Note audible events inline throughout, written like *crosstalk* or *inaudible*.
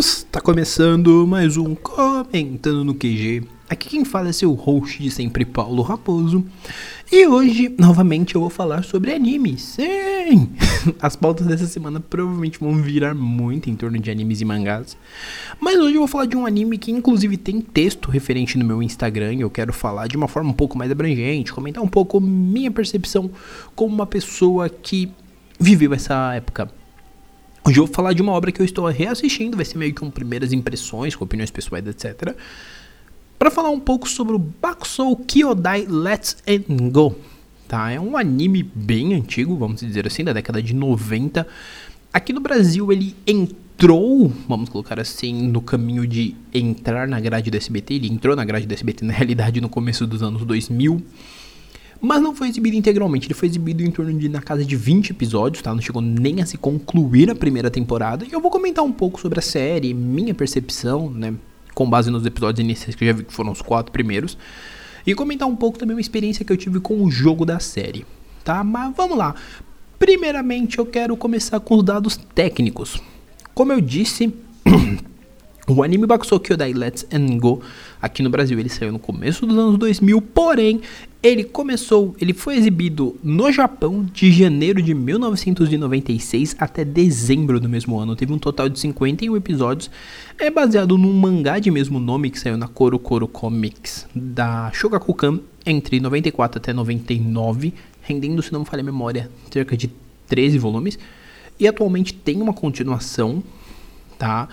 amiguinhos, tá começando mais um Comentando no QG. Aqui quem fala é seu host de sempre, Paulo Raposo. E hoje, novamente, eu vou falar sobre anime. Sim! *laughs* As pautas dessa semana provavelmente vão virar muito em torno de animes e mangás. Mas hoje eu vou falar de um anime que, inclusive, tem texto referente no meu Instagram. E eu quero falar de uma forma um pouco mais abrangente, comentar um pouco minha percepção como uma pessoa que viveu essa época. Hoje eu vou falar de uma obra que eu estou reassistindo, vai ser meio que um primeiras impressões, com opiniões pessoais, etc. Para falar um pouco sobre o Bakusou Kyodai Let's and Go. Tá? É um anime bem antigo, vamos dizer assim, da década de 90. Aqui no Brasil ele entrou, vamos colocar assim, no caminho de entrar na grade do SBT. Ele entrou na grade do SBT, na realidade, no começo dos anos 2000. Mas não foi exibido integralmente, ele foi exibido em torno de na casa de 20 episódios, tá? Não chegou nem a se concluir a primeira temporada. E eu vou comentar um pouco sobre a série, minha percepção, né? Com base nos episódios iniciais que eu já vi que foram os quatro primeiros. E comentar um pouco também uma experiência que eu tive com o jogo da série, tá? Mas vamos lá. Primeiramente eu quero começar com os dados técnicos. Como eu disse, *clears throat* o anime Bakusou Kyodai Let's and Go aqui no Brasil ele saiu no começo dos anos 2000, porém ele começou, ele foi exibido no Japão de janeiro de 1996 até dezembro do mesmo ano. Teve um total de 51 episódios. É baseado num mangá de mesmo nome que saiu na Koro Koro Comics da Shogakukan entre 94 até 99, rendendo, se não me falha a memória, cerca de 13 volumes. E atualmente tem uma continuação, tá?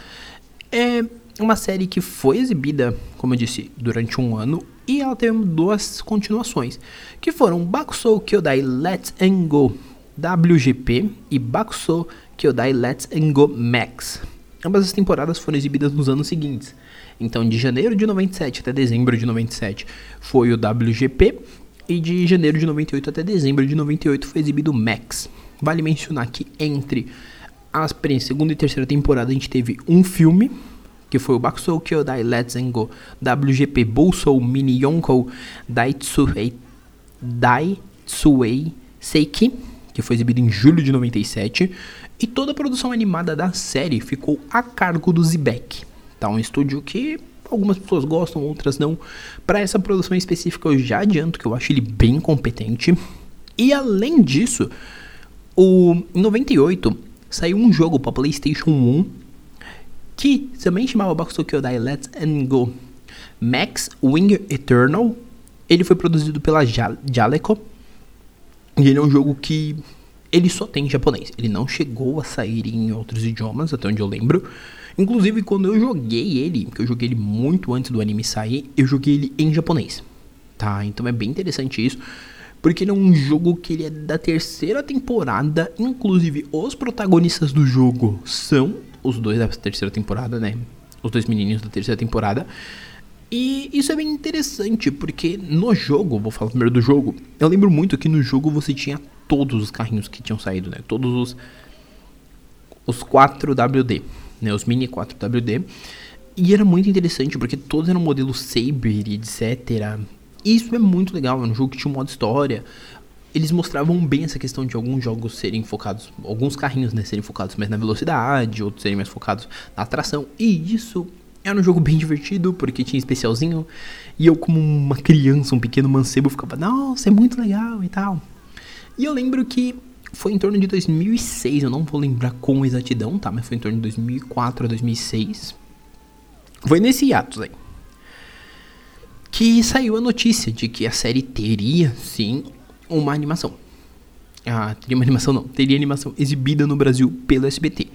É uma série que foi exibida, como eu disse, durante um ano e ela teve duas continuações, que foram Bakusou Kyodai Let's Go WGP e Bakusou Kyodai Let's Go Max. Ambas as temporadas foram exibidas nos anos seguintes. Então, de janeiro de 97 até dezembro de 97 foi o WGP e de janeiro de 98 até dezembro de 98 foi exibido o Max. Vale mencionar que entre a segunda e terceira temporada a gente teve um filme que foi o Bakusou Kyodai Let's Go WGP Busou Mini Yonkou Daitsuei Daitsuei Seiki, que foi exibido em julho de 97, e toda a produção animada da série ficou a cargo do Zibek, tá? Um estúdio que algumas pessoas gostam, outras não. Para essa produção específica eu já adianto que eu acho ele bem competente. E além disso, o em 98 saiu um jogo para PlayStation 1 que também chamava Bakusou Kyodai Let's and Go Max Wing Eternal. Ele foi produzido pela Jaleco. E ele é um jogo que ele só tem em japonês. Ele não chegou a sair em outros idiomas, até onde eu lembro. Inclusive, quando eu joguei ele, que eu joguei ele muito antes do anime sair, eu joguei ele em japonês. Tá? Então é bem interessante isso. Porque ele é um jogo que ele é da terceira temporada. Inclusive, os protagonistas do jogo são os dois da terceira temporada, né? Os dois menininhos da terceira temporada. E isso é bem interessante, porque no jogo, vou falar primeiro do jogo, eu lembro muito que no jogo você tinha todos os carrinhos que tinham saído, né? Todos os os 4WD, né? Os mini 4WD. E era muito interessante, porque todos eram modelo Saber, etc. Isso é muito legal, é um jogo que tinha um modo história eles mostravam bem essa questão de alguns jogos serem focados, alguns carrinhos né, serem focados mais na velocidade, outros serem mais focados na atração. E isso era um jogo bem divertido, porque tinha especialzinho. E eu, como uma criança, um pequeno mancebo, ficava, nossa, é muito legal e tal. E eu lembro que foi em torno de 2006, eu não vou lembrar com exatidão, tá? Mas foi em torno de 2004 a 2006. Foi nesse ato aí. Que saiu a notícia de que a série teria, sim, uma animação. Ah, teria uma animação não, teria animação exibida no Brasil pelo SBT.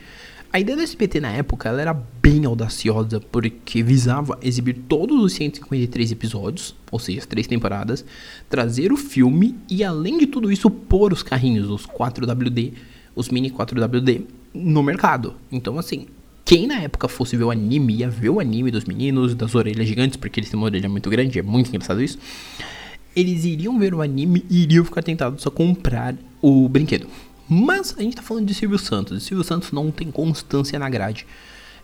A ideia do SBT na época ela era bem audaciosa, porque visava exibir todos os 153 episódios, ou seja, as três temporadas, trazer o filme e, além de tudo isso, pôr os carrinhos, os 4WD, os mini 4WD, no mercado. Então, assim, quem na época fosse ver o anime, ia ver o anime dos meninos, das orelhas gigantes, porque eles têm uma orelha muito grande, é muito engraçado isso eles iriam ver o anime e iriam ficar tentados a comprar o brinquedo. Mas a gente tá falando de Silvio Santos, e Silvio Santos não tem constância na grade.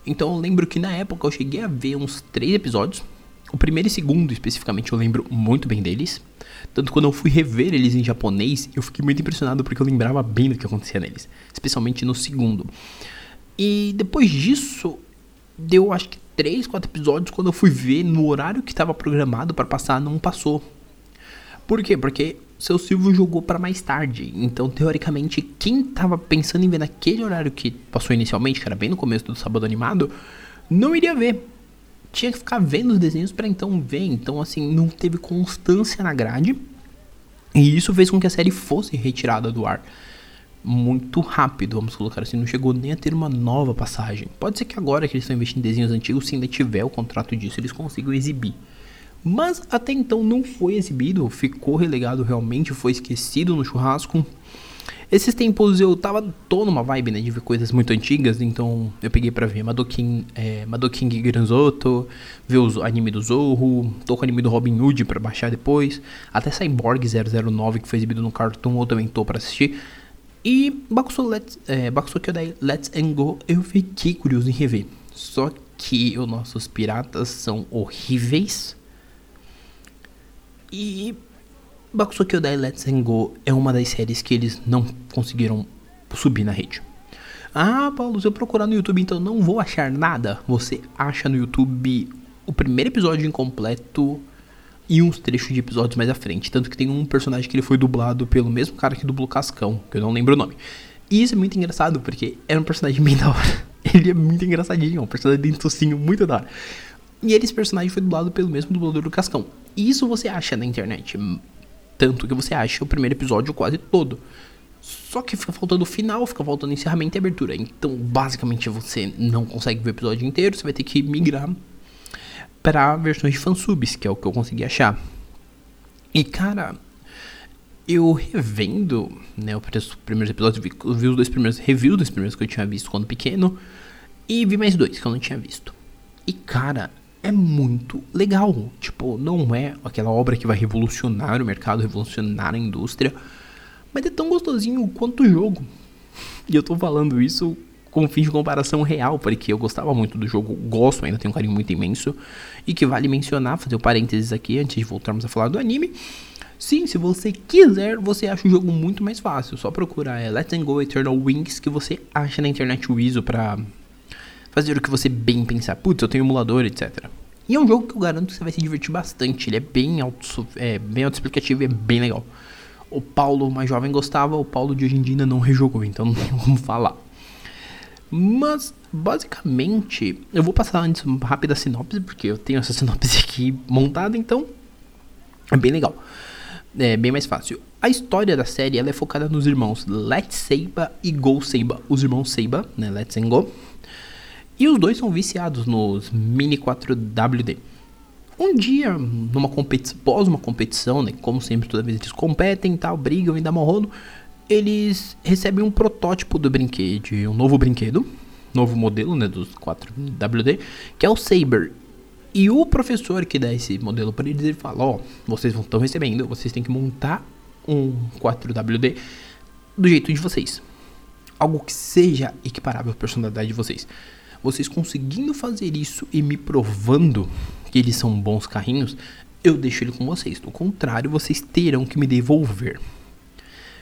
Então eu lembro que na época eu cheguei a ver uns três episódios. O primeiro e segundo, especificamente, eu lembro muito bem deles. Tanto quando eu fui rever eles em japonês, eu fiquei muito impressionado porque eu lembrava bem do que acontecia neles. Especialmente no segundo. E depois disso, deu acho que 3, 4 episódios. Quando eu fui ver no horário que estava programado para passar, não passou. Por quê? Porque seu Silvio jogou para mais tarde. Então, teoricamente, quem tava pensando em ver naquele horário que passou inicialmente, que era bem no começo do sábado animado, não iria ver. Tinha que ficar vendo os desenhos para então ver. Então, assim, não teve constância na grade. E isso fez com que a série fosse retirada do ar muito rápido, vamos colocar assim, não chegou nem a ter uma nova passagem. Pode ser que agora que eles estão investindo em desenhos antigos, se ainda tiver o contrato disso, eles consigam exibir. Mas até então não foi exibido, ficou relegado realmente, foi esquecido no churrasco. Esses tempos eu tava tô numa vibe, né, de ver coisas muito antigas, então eu peguei para ver Madokin, é, Madokin Granzoto, ver o anime do Zorro, tô com o anime do Robin Hood para baixar depois, até Cyborg 009 que foi exibido no Cartoon eu também tô para assistir. E Bakuso, Let's, é, Bakuso Kyodai Let's and Go eu fiquei curioso em rever. Só que os nossos piratas são horríveis. E Bakuso Kyodai Let's and Go é uma das séries que eles não conseguiram subir na rede. Ah, Paulo, se eu procurar no YouTube então não vou achar nada. Você acha no YouTube o primeiro episódio incompleto e uns trechos de episódios mais à frente. Tanto que tem um personagem que ele foi dublado pelo mesmo cara que dublou Cascão, que eu não lembro o nome. E isso é muito engraçado, porque era um personagem *laughs* bem da hora. Ele é muito engraçadinho, um personagem de tocinho muito da hora. E esse personagem foi dublado pelo mesmo dublador do Cascão. E isso você acha na internet. Tanto que você acha o primeiro episódio quase todo. Só que fica faltando o final, fica faltando encerramento e abertura. Então, basicamente, você não consegue ver o episódio inteiro, você vai ter que migrar para versões de fansubs, que é o que eu consegui achar. E cara, eu revendo, né, os primeiros episódios, vi, vi os dois primeiros reviews dos primeiros que eu tinha visto quando pequeno e vi mais dois que eu não tinha visto. E cara, é muito legal. Tipo, não é aquela obra que vai revolucionar o mercado, revolucionar a indústria, mas é tão gostosinho quanto o jogo. E eu tô falando isso com fim de comparação real, porque eu gostava muito do jogo, gosto, ainda tenho um carinho muito imenso, e que vale mencionar, fazer um parênteses aqui antes de voltarmos a falar do anime. Sim, se você quiser, você acha o jogo muito mais fácil. Só procurar é, Let's Go Eternal Wings que você acha na internet o ISO pra fazer o que você bem pensar. Putz, eu tenho emulador, etc. E é um jogo que eu garanto que você vai se divertir bastante. Ele é bem auto, é, bem autoexplicativo e é bem legal. O Paulo, mais jovem, gostava, o Paulo de hoje em dia ainda não *laughs* rejogou, então não tem como falar. Mas, basicamente, eu vou passar antes uma rápida sinopse, porque eu tenho essa *laughs* sinopse aqui montada, então é bem legal. É bem mais fácil. A história da série ela é focada nos irmãos Let's Seiba e Go Seiba. Os irmãos Seiba, né, Let's and Go. E os dois são viciados nos Mini 4WD. Um dia, numa competição, pós uma competição, né, como sempre, toda vez eles competem, tal, brigam e dá morrono, eles recebem um protótipo do brinquedo, um novo brinquedo, novo modelo, né, dos 4WD, que é o Saber. E o professor que dá esse modelo para eles, ele fala, ó, oh, vocês estão recebendo, vocês têm que montar um 4WD do jeito de vocês. Algo que seja equiparável à personalidade de vocês. Vocês conseguindo fazer isso e me provando que eles são bons carrinhos, eu deixo ele com vocês. Do contrário, vocês terão que me devolver.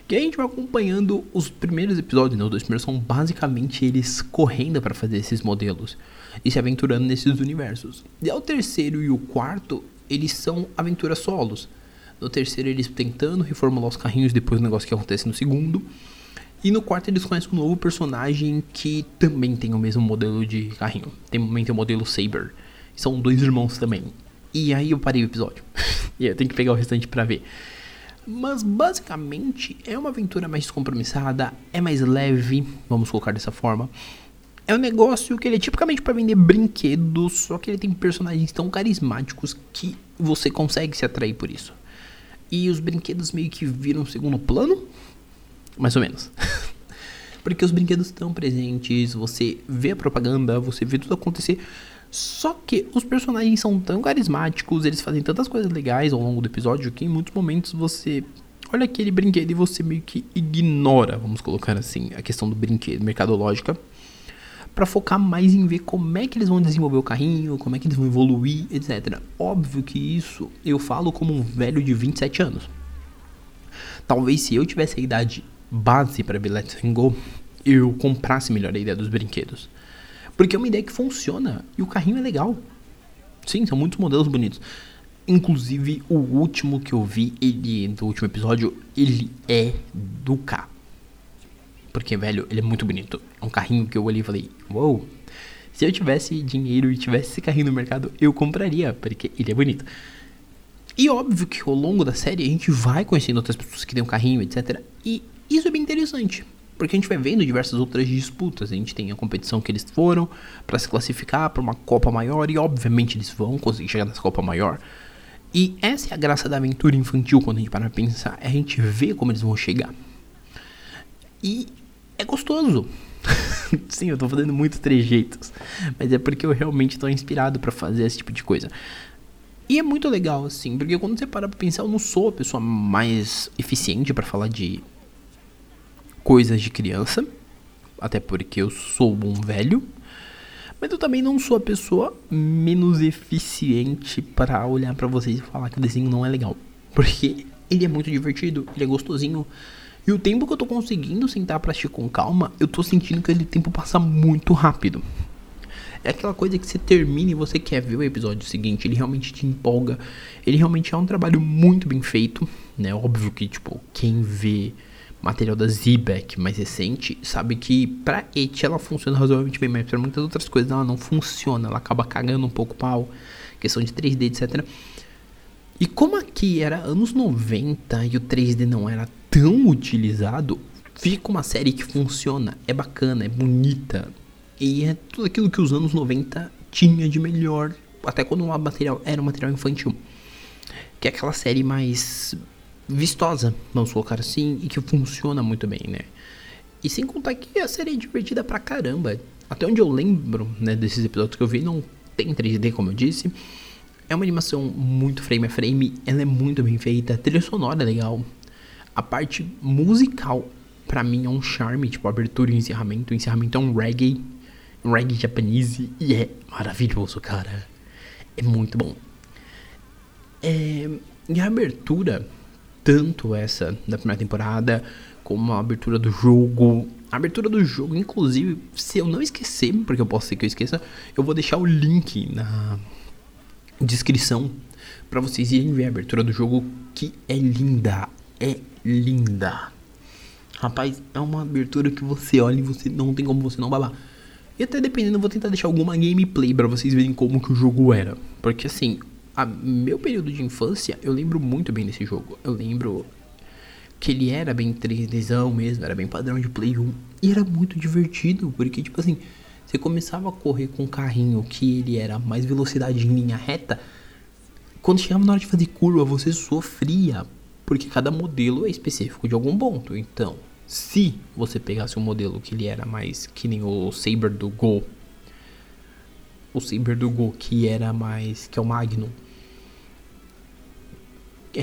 Que a gente vai acompanhando os primeiros episódios, né? Os dois primeiros são basicamente eles correndo para fazer esses modelos e se aventurando nesses universos. E ao terceiro e o quarto, eles são aventuras solos. No terceiro, eles tentando reformular os carrinhos depois do negócio que acontece no segundo. E no quarto, eles conhecem um novo personagem que também tem o mesmo modelo de carrinho. Tem, também tem o modelo Saber. São dois irmãos também. E aí eu parei o episódio. *laughs* e eu tenho que pegar o restante para ver. Mas basicamente é uma aventura mais descompromissada, é mais leve, vamos colocar dessa forma. É um negócio que ele é tipicamente para vender brinquedos, só que ele tem personagens tão carismáticos que você consegue se atrair por isso. E os brinquedos meio que viram segundo plano, mais ou menos. *laughs* Porque os brinquedos estão presentes, você vê a propaganda, você vê tudo acontecer. Só que os personagens são tão carismáticos, eles fazem tantas coisas legais ao longo do episódio que em muitos momentos você olha aquele brinquedo e você meio que ignora, vamos colocar assim, a questão do brinquedo, mercadológica, para focar mais em ver como é que eles vão desenvolver o carrinho, como é que eles vão evoluir, etc. Óbvio que isso eu falo como um velho de 27 anos. Talvez se eu tivesse a idade base para Let's Go, eu comprasse melhor a ideia dos brinquedos. Porque é uma ideia que funciona e o carrinho é legal. Sim, são muitos modelos bonitos. Inclusive, o último que eu vi, ele, do último episódio, ele é do K. Porque, velho, ele é muito bonito. É um carrinho que eu olhei e falei, uou. Wow, se eu tivesse dinheiro e tivesse esse carrinho no mercado, eu compraria, porque ele é bonito. E óbvio que ao longo da série a gente vai conhecendo outras pessoas que têm um carrinho, etc. E isso é bem interessante. Porque a gente vai vendo diversas outras disputas. A gente tem a competição que eles foram para se classificar para uma Copa maior. E obviamente eles vão conseguir chegar nessa Copa maior. E essa é a graça da aventura infantil quando a gente para pensar. É a gente ver como eles vão chegar. E é gostoso. *laughs* Sim, eu tô fazendo muitos trejeitos. Mas é porque eu realmente tô inspirado para fazer esse tipo de coisa. E é muito legal, assim, porque quando você para pra pensar, eu não sou a pessoa mais eficiente para falar de coisas de criança. Até porque eu sou um velho. Mas eu também não sou a pessoa menos eficiente para olhar para vocês e falar que o desenho não é legal. Porque ele é muito divertido, ele é gostosinho. E o tempo que eu tô conseguindo sentar pra assistir com calma, eu tô sentindo que aquele tempo passa muito rápido. É aquela coisa que você termina e você quer ver o episódio seguinte, ele realmente te empolga. Ele realmente é um trabalho muito bem feito, né? Óbvio que, tipo, quem vê material da Zebek mais recente sabe que pra It ela funciona razoavelmente bem, mas pra muitas outras coisas ela não funciona, ela acaba cagando um pouco o pau, questão de 3D, etc. E como aqui era anos 90 e o 3D não era tão utilizado, fica uma série que funciona, é bacana, é bonita. E é tudo aquilo que os anos 90 tinha de melhor, até quando o material era um material infantil. Que é aquela série mais vistosa, vamos colocar assim, e que funciona muito bem, né? E sem contar que a série é divertida pra caramba. Até onde eu lembro, né, desses episódios que eu vi, não tem 3D, como eu disse. É uma animação muito frame a frame, ela é muito bem feita, a trilha sonora é legal, a parte musical, para mim, é um charme, tipo, abertura e encerramento. O encerramento é um reggae, um reggae japonês, e é maravilhoso, cara. É muito bom. É, e a abertura, tanto essa da primeira temporada, como a abertura do jogo. A abertura do jogo, inclusive, se eu não esquecer, porque eu posso ser que eu esqueça, eu vou deixar o link na descrição para vocês irem ver a abertura do jogo, que é linda. É linda. Rapaz, é uma abertura que você olha e você não tem como você não babar. E até dependendo, eu vou tentar deixar alguma gameplay para vocês verem como que o jogo era. Porque assim, a meu período de infância, eu lembro muito bem desse jogo. Eu lembro que ele era bem 3Dzão mesmo, era bem padrão de Play 1. E era muito divertido, porque tipo assim, você começava a correr com um carrinho que ele era mais velocidade em linha reta. Quando chegava na hora de fazer curva, você sofria, porque cada modelo é específico de algum ponto. Então, se você pegasse um modelo que ele era mais que nem o Saber do Go, o Saber do Go que era mais que é o Magnum,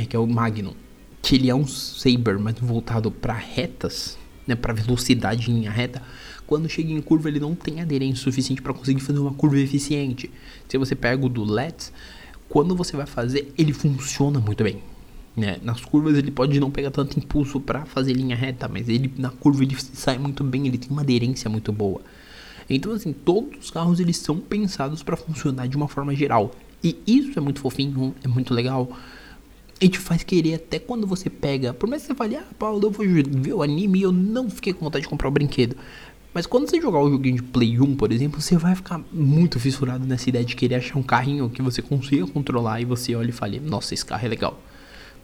que é o Magnum, que ele é um Saber mas voltado para retas, né, para velocidade em linha reta. Quando chega em curva, ele não tem aderência suficiente para conseguir fazer uma curva eficiente. Se você pega o do Let's, quando você vai fazer, ele funciona muito bem. Né? Nas curvas ele pode não pegar tanto impulso para fazer linha reta, mas ele na curva ele sai muito bem, ele tem uma aderência muito boa. Então assim, todos os carros eles são pensados para funcionar de uma forma geral. E isso é muito fofinho, é muito legal. E te faz querer até quando você pega. Por mais que você fale, ah, Paulo, eu vou ver o anime e eu não fiquei com vontade de comprar o brinquedo. Mas quando você jogar o joguinho de Play 1, por exemplo, você vai ficar muito fissurado nessa ideia de querer achar um carrinho que você consiga controlar e você olha e fale, nossa, esse carro é legal.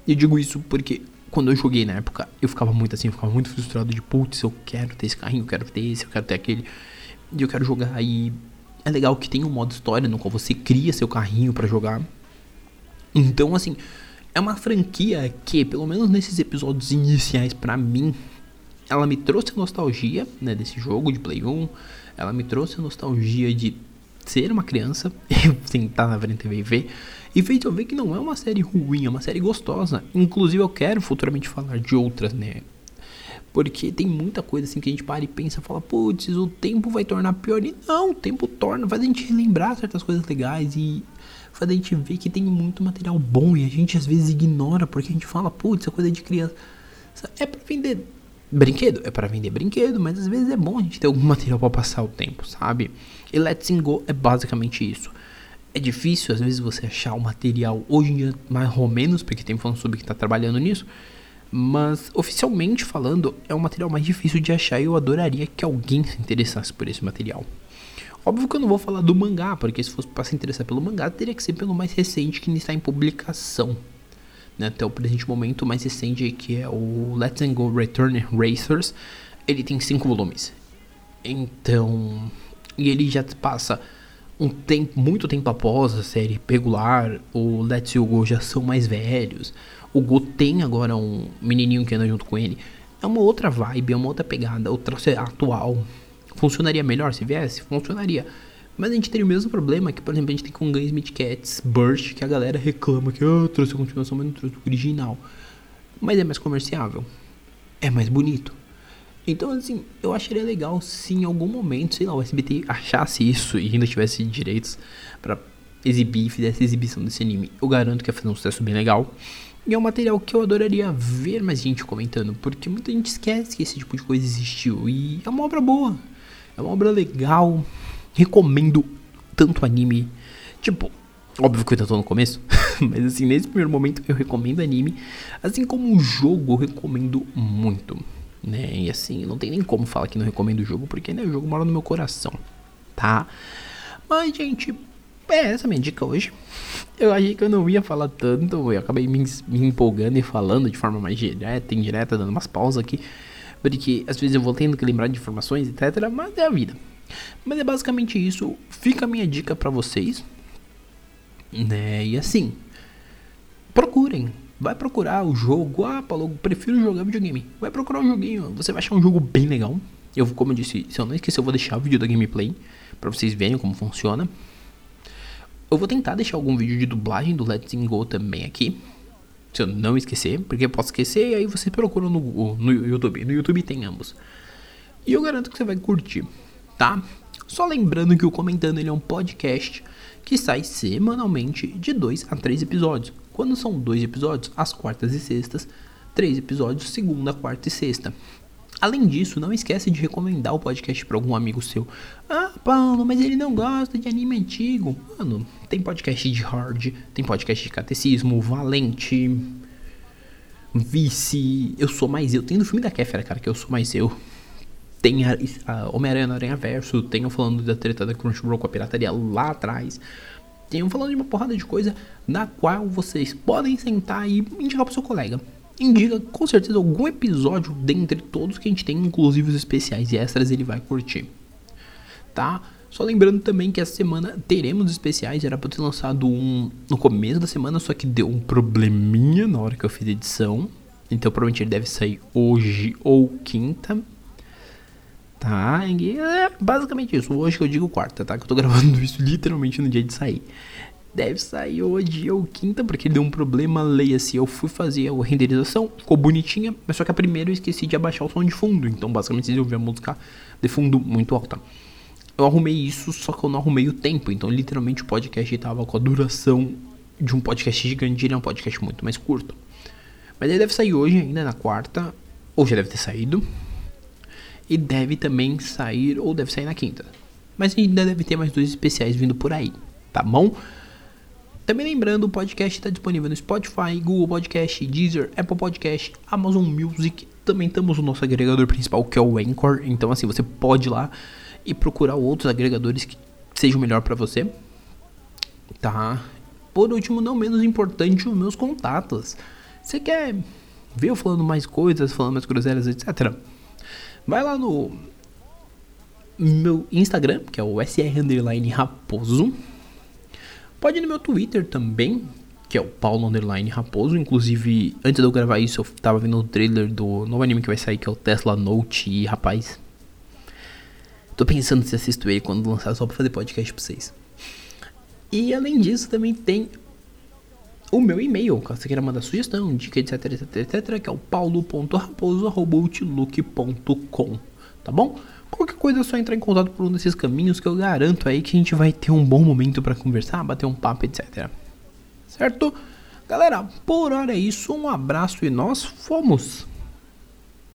E digo isso porque quando eu joguei na época, eu ficava muito assim, eu ficava muito frustrado de putz, eu quero ter esse carrinho, eu quero ter esse, eu quero ter aquele. E eu quero jogar e é legal que tem um modo história no qual você cria seu carrinho para jogar. Então, assim, é uma franquia que, pelo menos nesses episódios iniciais para mim, ela me trouxe a nostalgia, né, desse jogo de Play 1. Ela me trouxe a nostalgia de ser uma criança, *laughs* sentar na frente TV e ver. E fez eu ver que não é uma série ruim, é uma série gostosa. Inclusive eu quero futuramente falar de outras, né? Porque tem muita coisa assim que a gente para e pensa, fala, putz, o tempo vai tornar pior. E não, o tempo torna, faz a gente relembrar certas coisas legais e faz a gente ver que tem muito material bom e a gente às vezes ignora porque a gente fala, putz, é coisa de criança. É pra vender brinquedo, é para vender brinquedo, mas às vezes é bom a gente ter algum material para passar o tempo, sabe? E Let's Go é basicamente isso. É difícil às vezes você achar o material hoje em dia mais ou menos, porque tem fansub que está trabalhando nisso, mas oficialmente falando, é o material mais difícil de achar e eu adoraria que alguém se interessasse por esse material. Óbvio que eu não vou falar do mangá, porque se fosse para se interessar pelo mangá, teria que ser pelo mais recente que está em publicação. Né? Até o presente momento, o mais recente que é o Let's Go Return Racers, ele tem cinco volumes. Então, e ele já passa um tempo, muito tempo após a série regular, o Let's Go já são mais velhos. O Go tem agora um menininho que anda junto com ele. É uma outra vibe, é uma outra pegada, outra atual. Funcionaria melhor se viesse? Funcionaria. Mas a gente teria o mesmo problema que, por exemplo, a gente tem com Guns Smith Cats Burst, que a galera reclama que ah, trouxe a continuação, mas não trouxe o original. Mas é mais comerciável. É mais bonito. Então, assim, eu acharia legal se em algum momento, sei lá, o SBT achasse isso e ainda tivesse direitos para exibir e fizesse exibição desse anime. Eu garanto que ia fazer um sucesso bem legal. E é um material que eu adoraria ver mais gente comentando, porque muita gente esquece que esse tipo de coisa existiu. E é uma obra boa. É uma obra legal. Recomendo tanto anime. Tipo, óbvio que eu tô no começo. *laughs* mas assim, nesse primeiro momento eu recomendo anime. Assim como o jogo eu recomendo muito. Né? E assim, não tem nem como falar que não recomendo o jogo, porque né, o jogo mora no meu coração. Tá? Mas, gente, é essa minha dica hoje. Eu achei que eu não ia falar tanto, eu acabei me, me empolgando e falando de forma mais direta, indireta, dando umas pausas aqui. Porque às vezes eu vou tendo que lembrar de informações, etc. Mas é a vida. Mas é basicamente isso. Fica a minha dica para vocês. Né? E assim, procurem. Vai procurar o jogo. Ah, Paulo, prefiro jogar videogame. Vai procurar um joguinho. Você vai achar um jogo bem legal. Eu, como eu disse, se eu não esquecer, eu vou deixar o vídeo da gameplay para vocês verem como funciona. Eu vou tentar deixar algum vídeo de dublagem do Let's Go também aqui. Se eu não esquecer, porque eu posso esquecer e aí você procura no, no YouTube. No YouTube tem ambos. E eu garanto que você vai curtir, tá? Só lembrando que o Comentando ele é um podcast que sai semanalmente de 2 a 3 episódios. Quando são dois episódios, às quartas e sextas, três episódios, segunda, quarta e sexta. Além disso, não esquece de recomendar o podcast para algum amigo seu. Ah, Paulo, mas ele não gosta de anime antigo. Mano, tem podcast de hard, tem podcast de catecismo, valente, vice. Eu sou mais eu. Tem no filme da Kéfera, cara, que eu sou mais eu. Tem a, Homem-Aranha no Aranha Verso. Tem falando da treta da Crunchyroll com a pirataria lá atrás. Tem falando de uma porrada de coisa na qual vocês podem sentar e indicar pro seu colega indica com certeza algum episódio dentre todos que a gente tem, inclusive os especiais e extras, ele vai curtir. Tá? Só lembrando também que essa semana teremos especiais, era para ter lançado um no começo da semana, só que deu um probleminha na hora que eu fiz a edição. Então provavelmente ele deve sair hoje ou quinta. Tá? E é basicamente isso. Hoje que eu digo quarta, tá? Que eu tô gravando *laughs* isso literalmente no dia de sair deve sair hoje ou quinta, porque deu um problema, leia-se. Eu fui fazer a renderização, ficou bonitinha, mas só que a primeira eu esqueci de abaixar o som de fundo. Então, basicamente, vocês ouviram a música de fundo muito alta. Eu arrumei isso, só que eu não arrumei o tempo. Então, literalmente, o podcast estava com a duração de um podcast gigante. Ele é um podcast muito mais curto. Mas ele deve sair hoje, ainda na quarta, ou já deve ter saído. E deve também sair, ou deve sair na quinta. Mas ainda deve ter mais dois especiais vindo por aí, tá bom? Também lembrando, o podcast está disponível no Spotify, Google Podcast, Deezer, Apple Podcast, Amazon Music. Também temos o nosso agregador principal, que é o Anchor. Então, assim, você pode ir lá e procurar outros agregadores que sejam melhor para você. Tá? Por último, não menos importante, os meus contatos. Você quer ver eu falando mais coisas, falando mais groselhas, etc. Vai lá no meu Instagram, que é o SR Raposo. Pode ir no meu Twitter também, que é o Paulo Underline Raposo. Inclusive, antes de eu gravar isso, eu tava vendo o trailer do novo anime que vai sair, que é o Tesla Note. E rapaz, tô pensando se assisto ele quando lançar só pra fazer podcast pra vocês. E além disso, também tem o meu e-mail, caso você queira mandar sugestão, dica, etc, etc, etc, que é o paulo.raposo.outlook.com, tá bom? Qualquer coisa é só entrar em contato por um desses caminhos que eu garanto aí que a gente vai ter um bom momento para conversar, bater um papo, etc. Certo? Galera, por hora é isso. Um abraço e nós fomos!